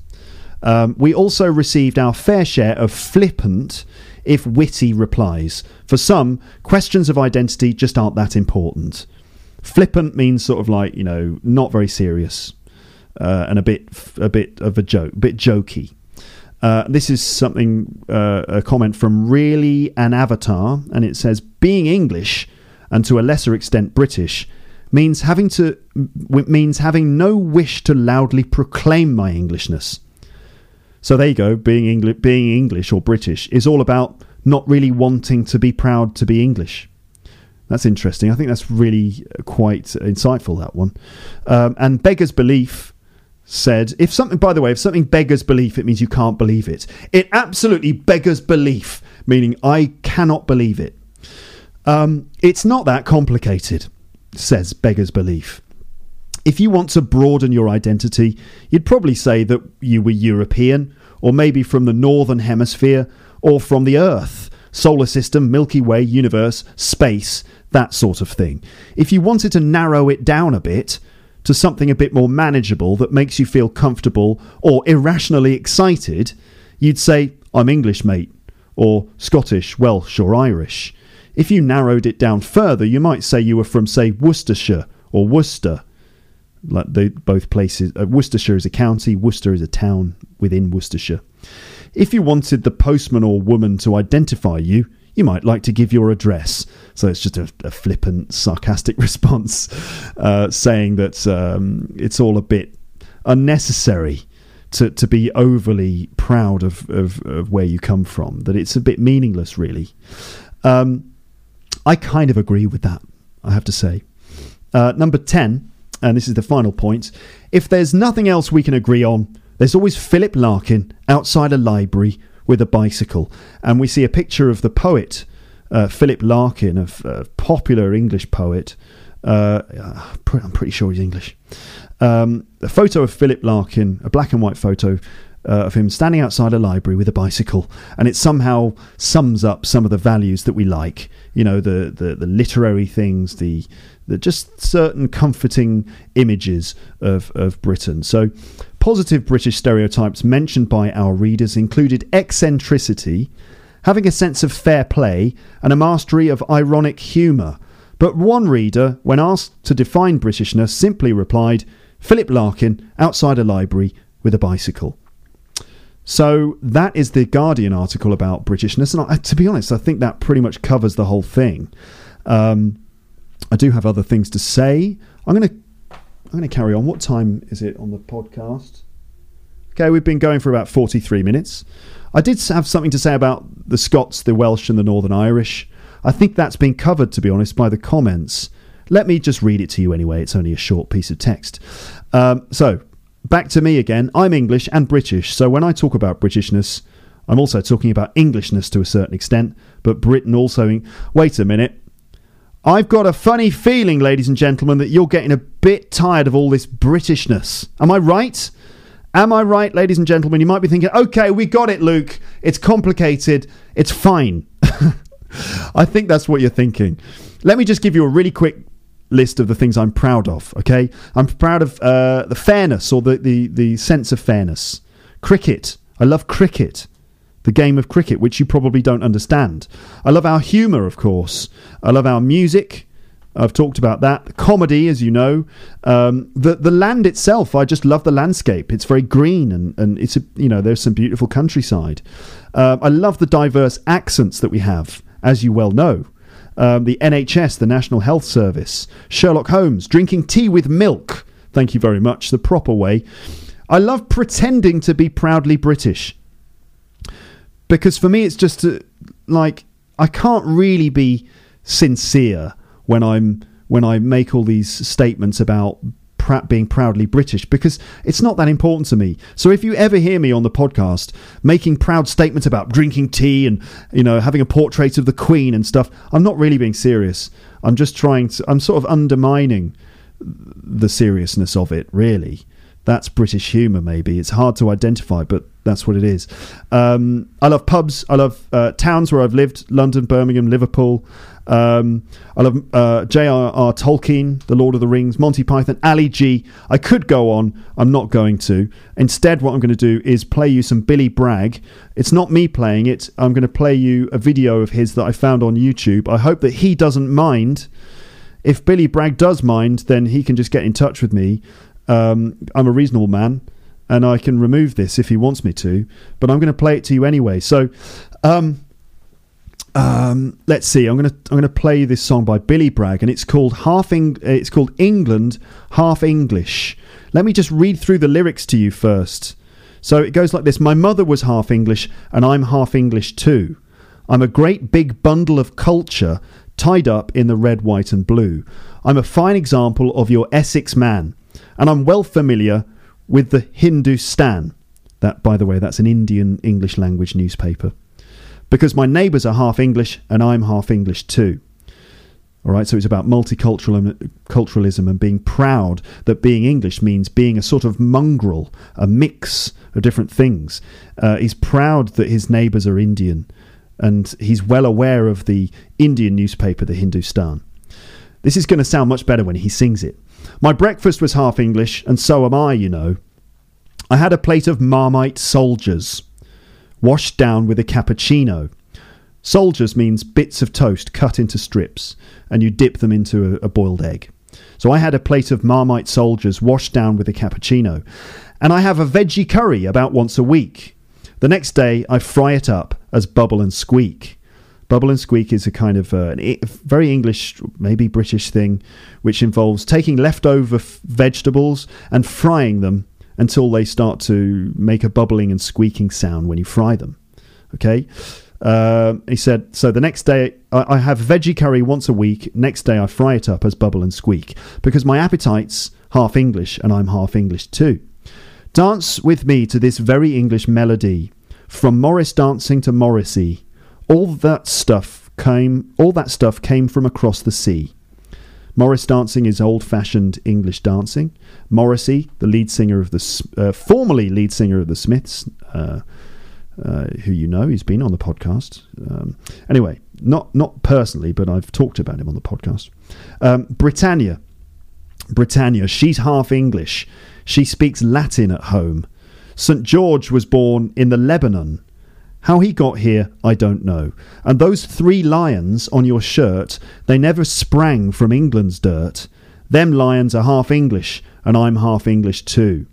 Um, we also received our fair share of flippant, if witty, replies. For some, questions of identity just aren't that important. Flippant means sort of like you know not very serious uh, and a bit a bit of a joke, a bit jokey. Uh, this is something uh, a comment from really an avatar, and it says being English and to a lesser extent British means having to means having no wish to loudly proclaim my Englishness. So there you go. Being English, being English or British is all about not really wanting to be proud to be English. That's interesting. I think that's really quite insightful. That one. Um, and beggars belief said, if something, by the way, if something beggars belief, it means you can't believe it. It absolutely beggars belief, meaning I cannot believe it. Um, it's not that complicated, says beggars belief. If you want to broaden your identity, you'd probably say that you were European, or maybe from the Northern Hemisphere, or from the Earth, solar system, Milky Way, universe, space, that sort of thing. If you wanted to narrow it down a bit, to something a bit more manageable that makes you feel comfortable or irrationally excited, you'd say, I'm English, mate, or Scottish, Welsh, or Irish. If you narrowed it down further, you might say you were from, say, Worcestershire or Worcester. Like the, both places, uh, Worcestershire is a county, Worcester is a town within Worcestershire. If you wanted the postman or woman to identify you, you might like to give your address. So it's just a, a flippant, sarcastic response uh, saying that um, it's all a bit unnecessary to, to be overly proud of, of, of, where you come from, that it's a bit meaningless, really. Um, I kind of agree with that, I have to say. Uh, number 10, and this is the final point if there's nothing else we can agree on, there's always Philip Larkin outside a library with a bicycle. And we see a picture of the poet, uh, Philip Larkin, a, a popular English poet. Uh, I'm pretty sure he's English. Um, a photo of Philip Larkin, a black and white photo uh, of him standing outside a library with a bicycle, and it somehow sums up some of the values that we like. You know, the the, the literary things, the the just certain comforting images of of Britain. So, positive British stereotypes mentioned by our readers included eccentricity, having a sense of fair play, and a mastery of ironic humour. But one reader, when asked to define Britishness, simply replied, Philip Larkin outside a library with a bicycle. So that is the Guardian article about Britishness, and I, to be honest, I think that pretty much covers the whole thing. Um, I do have other things to say. I'm going to I'm going to carry on. What time is it on the podcast? Okay, we've been going for about 43 minutes. I did have something to say about the Scots, the Welsh, and the Northern Irish. I think that's been covered, to be honest, by the comments. Let me just read it to you anyway. It's only a short piece of text. Um, so, back to me again. I'm English and British, so when I talk about Britishness, I'm also talking about Englishness to a certain extent, but Britain also. In- Wait a minute. I've got a funny feeling, ladies and gentlemen, that you're getting a bit tired of all this Britishness. Am I right? Am I right, ladies and gentlemen? You might be thinking, okay, we got it, Luke. It's complicated. It's fine. I think that's what you're thinking. Let me just give you a really quick list of the things I'm proud of, okay? I'm proud of uh, the fairness or the, the, the sense of fairness. Cricket. I love cricket the game of cricket, which you probably don't understand. I love our humour, of course. I love our music. I've talked about that. Comedy, as you know. Um, the the land itself, I just love the landscape. It's very green and, and it's a, you know there's some beautiful countryside. Uh, I love the diverse accents that we have, as you well know. Um, the NHS, the National Health Service, Sherlock Holmes, drinking tea with milk. Thank you very much. The proper way. I love pretending to be proudly British because for me it's just like I can't really be sincere when I'm when I make all these statements about being proudly British because it's not that important to me. So if you ever hear me on the podcast making proud statements about drinking tea and you know having a portrait of the Queen and stuff, I'm not really being serious. I'm just trying to. I'm sort of undermining the seriousness of it, really that's British humour. Maybe it's hard to identify, but that's what it is. Um, I love pubs. I love uh, towns where I've lived: London, Birmingham, Liverpool. Um, I love uh, J.R.R. Tolkien, The Lord of the Rings, Monty Python, Ali G. I could go on. I'm not going to. Instead, what I'm going to do is play you some Billy Bragg. It's not me playing it. I'm going to play you a video of his that I found on YouTube. I hope that he doesn't mind. If Billy Bragg does mind, then he can just get in touch with me um, I'm a reasonable man and I can remove this if he wants me to, but I'm going to play it to you anyway. So, um, um, let's see. I'm going to I'm going to play this song by Billy Bragg, and it's called half. Eng- it's called England Half English. Let me just read through the lyrics to you first. So it goes like this: My mother was half English, and I'm half English too. I'm a great big bundle of culture tied up in the red, white, and blue. I'm a fine example of your Essex man and I'm well familiar with the Hindustan. That, by the way, that's an Indian English language newspaper. Because my neighbours are half English and I'm half English too. All right, so it's about multiculturalism and being proud that being English means being a sort of mongrel, a mix of different things. Uh, he's proud that his neighbours are Indian, and he's well aware of the Indian newspaper, the Hindustan. This is going to sound much better when he sings it. My breakfast was half English, and so am I, you know. I had a plate of Marmite soldiers, washed down with a cappuccino. Soldiers means bits of toast cut into strips, and you dip them into a, a boiled egg. So I had a plate of Marmite soldiers washed down with a cappuccino, and I have a veggie curry about once a week. The next day, I fry it up as bubble and squeak. Bubble and Squeak is a kind of uh, a very English, maybe British thing, which involves taking leftover f- vegetables and frying them until they start to make a bubbling and squeaking sound when you fry them. Okay. Uh, he said, so the next day I, I have veggie curry once a week. Next day I fry it up as bubble and squeak because my appetite's half English and I'm half English too. Dance with me to this very English melody, from Morris dancing to Morrissey all that stuff came all that stuff came from across the sea. Morris dancing is old-fashioned English dancing. Morrissey, the lead singer of the uh, formerly lead singer of the Smiths, uh, uh, who you know, he's been on the podcast. Um, anyway, not not personally, but I've talked about him on the podcast. Um, Britannia, Britannia, she's half English. She speaks Latin at home. St George was born in the Lebanon how he got here, I don't know. And those three lions on your shirt, they never sprang from England's dirt. Them lions are half English, and I'm half English too.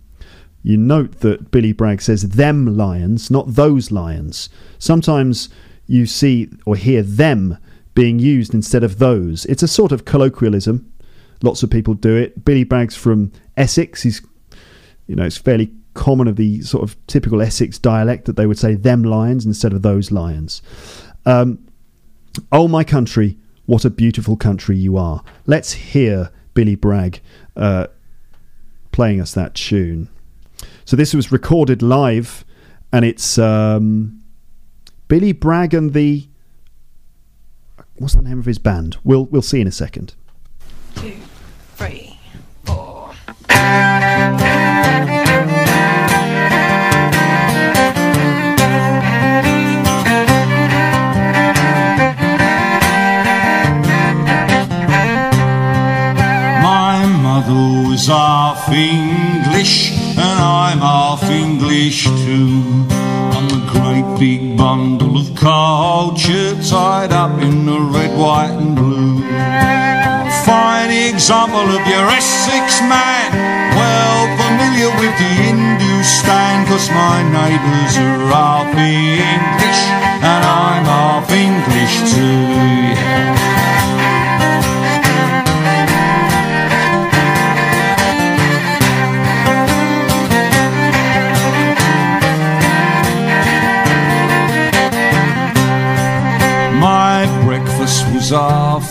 You note that Billy Bragg says them lions, not those lions. Sometimes you see or hear them being used instead of those. It's a sort of colloquialism. Lots of people do it. Billy Bragg's from Essex. He's, you know, it's fairly common of the sort of typical Essex dialect that they would say them lions instead of those lions. Um, oh, my country, what a beautiful country you are. Let's hear Billy Bragg uh, playing us that tune. So this was recorded live, and it's um, Billy Bragg and the. What's the name of his band? We'll we'll see in a second. Two, three, four. Was half English and I'm half English too. I'm a great big bundle of culture tied up in the red, white and blue. A fine example of your Essex man, well familiar with the Hindustan, cause my neighbours are half English and I'm half English too.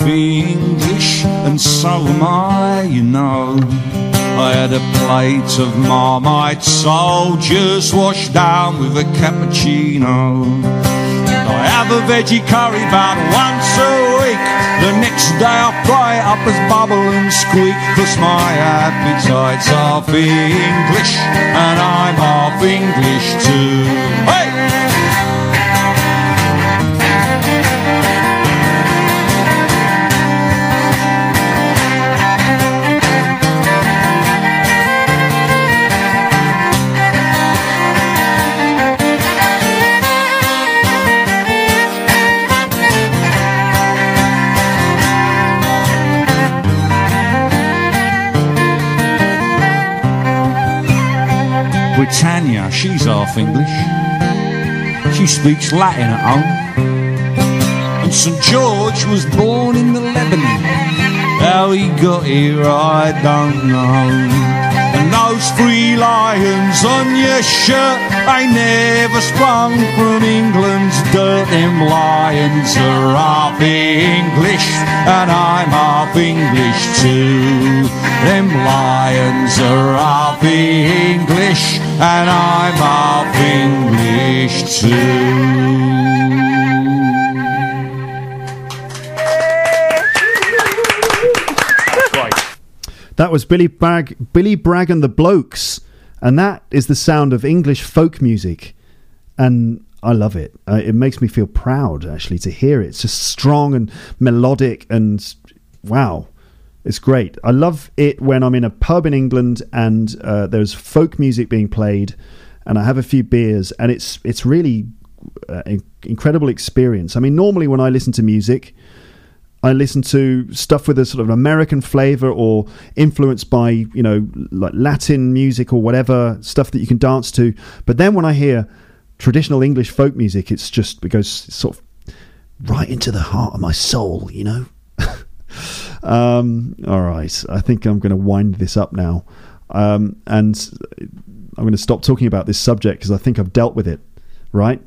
English, and so am I, you know. I had a plate of Marmite soldiers washed down with a cappuccino. I have a veggie curry about once a week. The next day I fry up as bubble and squeak. Cause my appetite's half English, and I'm half English too. Britannia, she's half English. She speaks Latin at home. And St George was born in the Lebanon. How he got here, I don't know. And those three lions on your shirt, they never sprung from England's dirt. Them lions are half English, and I'm half English too. Them lions are half English, and I'm half English too. That was Billy Bragg, Billy Bragg and the Blokes, and that is the sound of English folk music, and I love it. Uh, it makes me feel proud actually to hear it. It's just strong and melodic, and wow, it's great. I love it when I'm in a pub in England and uh, there's folk music being played, and I have a few beers, and it's it's really uh, incredible experience. I mean, normally when I listen to music. I listen to stuff with a sort of American flavor or influenced by, you know, like Latin music or whatever, stuff that you can dance to. But then when I hear traditional English folk music, it's just, it goes sort of right into the heart of my soul, you know? um, all right. I think I'm going to wind this up now. Um, and I'm going to stop talking about this subject because I think I've dealt with it, right?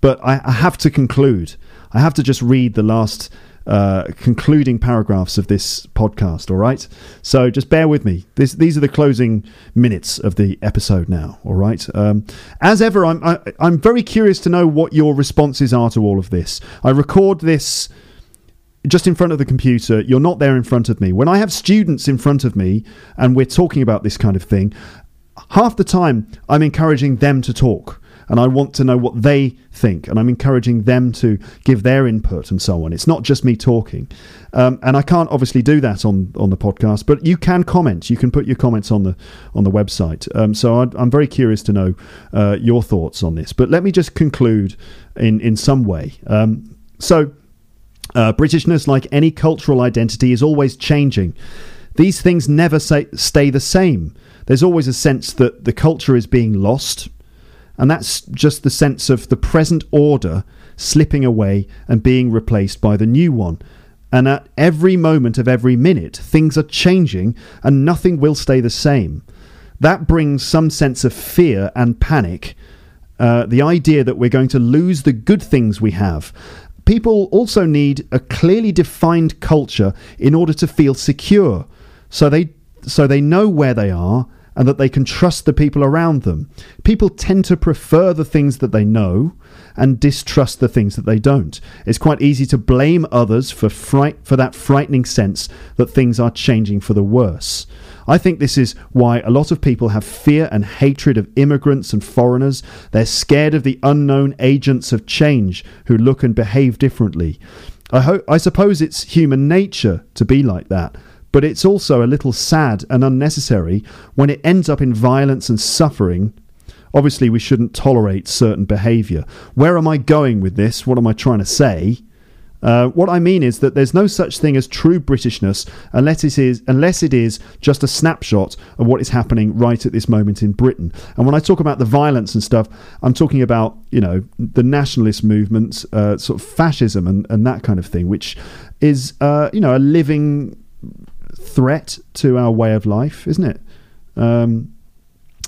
But I, I have to conclude. I have to just read the last uh, concluding paragraphs of this podcast. All right, so just bear with me. This, these are the closing minutes of the episode now. All right. Um, as ever, I'm I, I'm very curious to know what your responses are to all of this. I record this just in front of the computer. You're not there in front of me. When I have students in front of me and we're talking about this kind of thing, half the time I'm encouraging them to talk and I want to know what they think, and I'm encouraging them to give their input and so on. It's not just me talking, um, and I can't obviously do that on on the podcast, but you can comment. You can put your comments on the on the website. Um, so I, I'm very curious to know uh, your thoughts on this. But let me just conclude in in some way. Um, so. Uh, Britishness, like any cultural identity, is always changing. These things never say, stay the same. There's always a sense that the culture is being lost, and that's just the sense of the present order slipping away and being replaced by the new one. And at every moment of every minute, things are changing and nothing will stay the same. That brings some sense of fear and panic. Uh, the idea that we're going to lose the good things we have. People also need a clearly defined culture in order to feel secure. So they so they know where they are and that they can trust the people around them. People tend to prefer the things that they know and distrust the things that they don't. It's quite easy to blame others for fright for that frightening sense that things are changing for the worse. I think this is why a lot of people have fear and hatred of immigrants and foreigners. They're scared of the unknown agents of change who look and behave differently. I, ho- I suppose it's human nature to be like that, but it's also a little sad and unnecessary when it ends up in violence and suffering. Obviously, we shouldn't tolerate certain behaviour. Where am I going with this? What am I trying to say? Uh, what I mean is that there's no such thing as true Britishness unless it is unless it is just a snapshot of what is happening right at this moment in Britain. And when I talk about the violence and stuff, I'm talking about you know the nationalist movement, uh, sort of fascism and, and that kind of thing, which is uh, you know a living threat to our way of life, isn't it? Um,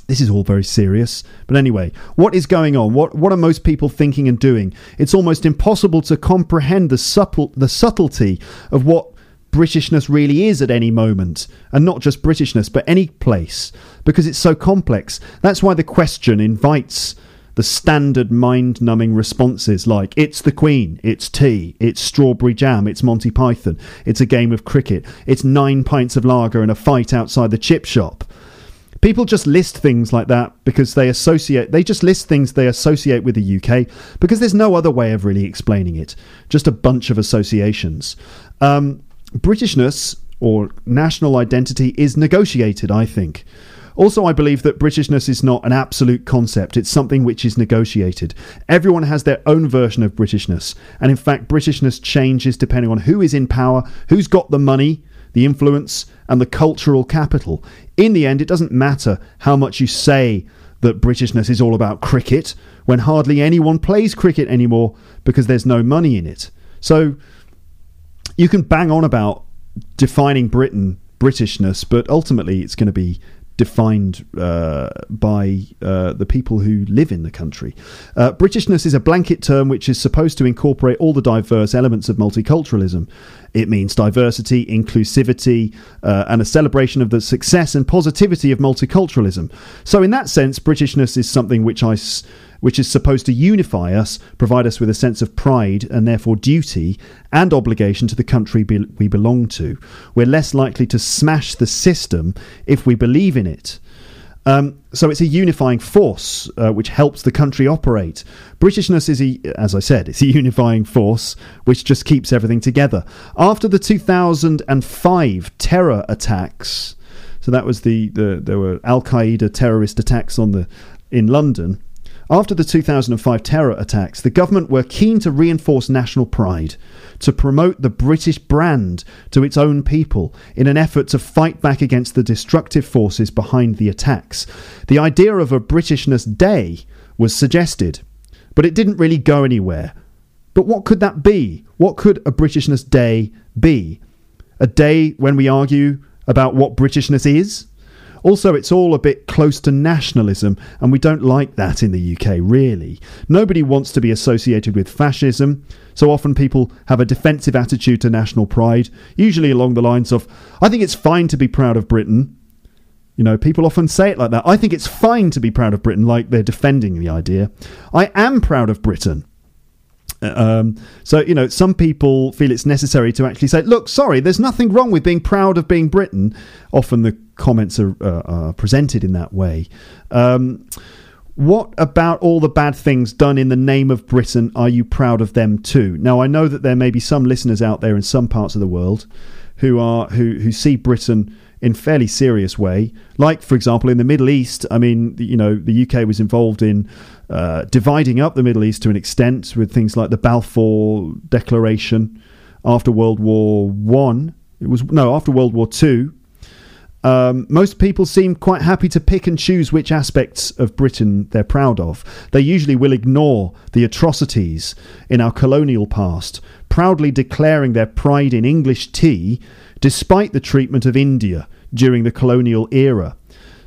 this is all very serious. But anyway, what is going on? What what are most people thinking and doing? It's almost impossible to comprehend the supple the subtlety of what Britishness really is at any moment, and not just Britishness, but any place, because it's so complex. That's why the question invites the standard mind numbing responses like it's the Queen, it's tea, it's strawberry jam, it's Monty Python, it's a game of cricket, it's nine pints of lager and a fight outside the chip shop. People just list things like that because they associate, they just list things they associate with the UK because there's no other way of really explaining it. Just a bunch of associations. Um, Britishness or national identity is negotiated, I think. Also, I believe that Britishness is not an absolute concept, it's something which is negotiated. Everyone has their own version of Britishness, and in fact, Britishness changes depending on who is in power, who's got the money, the influence, and the cultural capital. In the end, it doesn't matter how much you say that Britishness is all about cricket when hardly anyone plays cricket anymore because there's no money in it. So you can bang on about defining Britain Britishness, but ultimately it's going to be defined uh, by uh, the people who live in the country. Uh, Britishness is a blanket term which is supposed to incorporate all the diverse elements of multiculturalism. It means diversity, inclusivity, uh, and a celebration of the success and positivity of multiculturalism. So, in that sense, Britishness is something which I. S- which is supposed to unify us, provide us with a sense of pride and therefore duty and obligation to the country be- we belong to. We're less likely to smash the system if we believe in it. Um, so it's a unifying force uh, which helps the country operate. Britishness is, a, as I said, it's a unifying force which just keeps everything together. After the 2005 terror attacks, so that was the, the there were Al Qaeda terrorist attacks on the in London. After the 2005 terror attacks, the government were keen to reinforce national pride, to promote the British brand to its own people in an effort to fight back against the destructive forces behind the attacks. The idea of a Britishness Day was suggested, but it didn't really go anywhere. But what could that be? What could a Britishness Day be? A day when we argue about what Britishness is? Also, it's all a bit close to nationalism, and we don't like that in the UK, really. Nobody wants to be associated with fascism, so often people have a defensive attitude to national pride, usually along the lines of, I think it's fine to be proud of Britain. You know, people often say it like that. I think it's fine to be proud of Britain, like they're defending the idea. I am proud of Britain. Um, so, you know, some people feel it's necessary to actually say, look, sorry, there's nothing wrong with being proud of being Britain. Often the comments are, uh, are presented in that way. Um, what about all the bad things done in the name of Britain? Are you proud of them too? Now, I know that there may be some listeners out there in some parts of the world who are who who see Britain in fairly serious way. Like, for example, in the Middle East, I mean, you know, the UK was involved in uh, dividing up the Middle East to an extent with things like the Balfour Declaration after World War One. It was no after World War Two. Um, most people seem quite happy to pick and choose which aspects of Britain they're proud of. They usually will ignore the atrocities in our colonial past, proudly declaring their pride in English tea despite the treatment of India during the colonial era.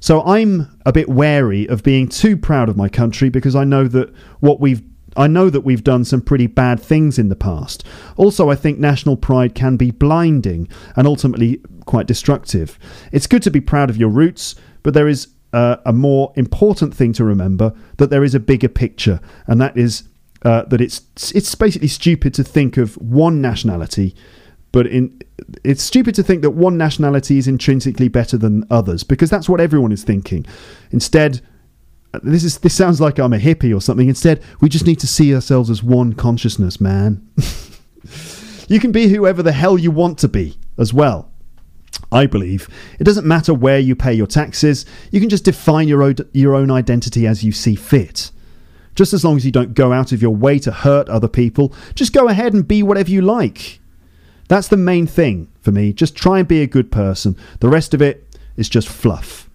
So I'm a bit wary of being too proud of my country because I know that what we've I know that we've done some pretty bad things in the past. Also, I think national pride can be blinding and ultimately quite destructive. It's good to be proud of your roots, but there is uh, a more important thing to remember that there is a bigger picture, and that is uh, that it's it's basically stupid to think of one nationality, but in it's stupid to think that one nationality is intrinsically better than others because that's what everyone is thinking. Instead, this is this sounds like I'm a hippie or something. Instead, we just need to see ourselves as one consciousness, man. you can be whoever the hell you want to be as well. I believe it doesn't matter where you pay your taxes. You can just define your own, your own identity as you see fit. Just as long as you don't go out of your way to hurt other people, just go ahead and be whatever you like. That's the main thing for me. Just try and be a good person. The rest of it is just fluff.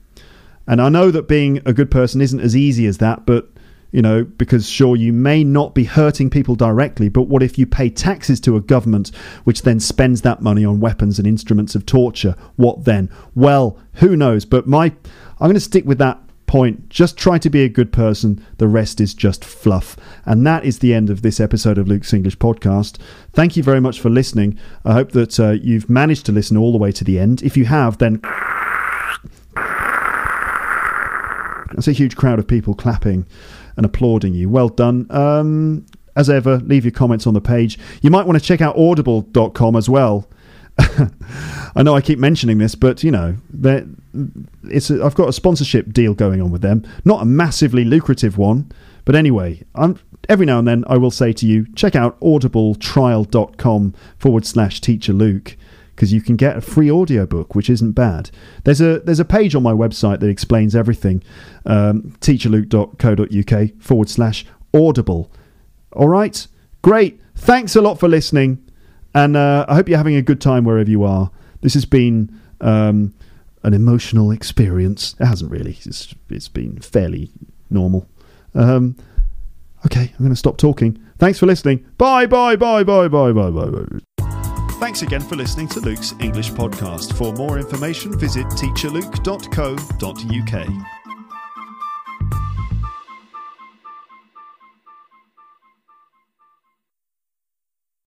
And I know that being a good person isn't as easy as that, but you know, because sure, you may not be hurting people directly, but what if you pay taxes to a government which then spends that money on weapons and instruments of torture? What then? Well, who knows? But my, I'm going to stick with that point. Just try to be a good person. The rest is just fluff. And that is the end of this episode of Luke's English podcast. Thank you very much for listening. I hope that uh, you've managed to listen all the way to the end. If you have, then. That's a huge crowd of people clapping and applauding you. Well done. Um, as ever, leave your comments on the page. You might want to check out audible.com as well. I know I keep mentioning this, but you know, it's a, I've got a sponsorship deal going on with them. Not a massively lucrative one, but anyway, I'm, every now and then I will say to you, check out audibletrial.com forward slash teacher Luke because you can get a free audiobook, which isn't bad. There's a there's a page on my website that explains everything. Um, teacherluke.co.uk forward slash audible. All right, great. Thanks a lot for listening, and uh, I hope you're having a good time wherever you are. This has been um, an emotional experience. It hasn't really. It's it's been fairly normal. Um, okay, I'm going to stop talking. Thanks for listening. Bye bye bye bye bye bye bye bye. Thanks again for listening to Luke's English podcast. For more information, visit teacherluke.co.uk.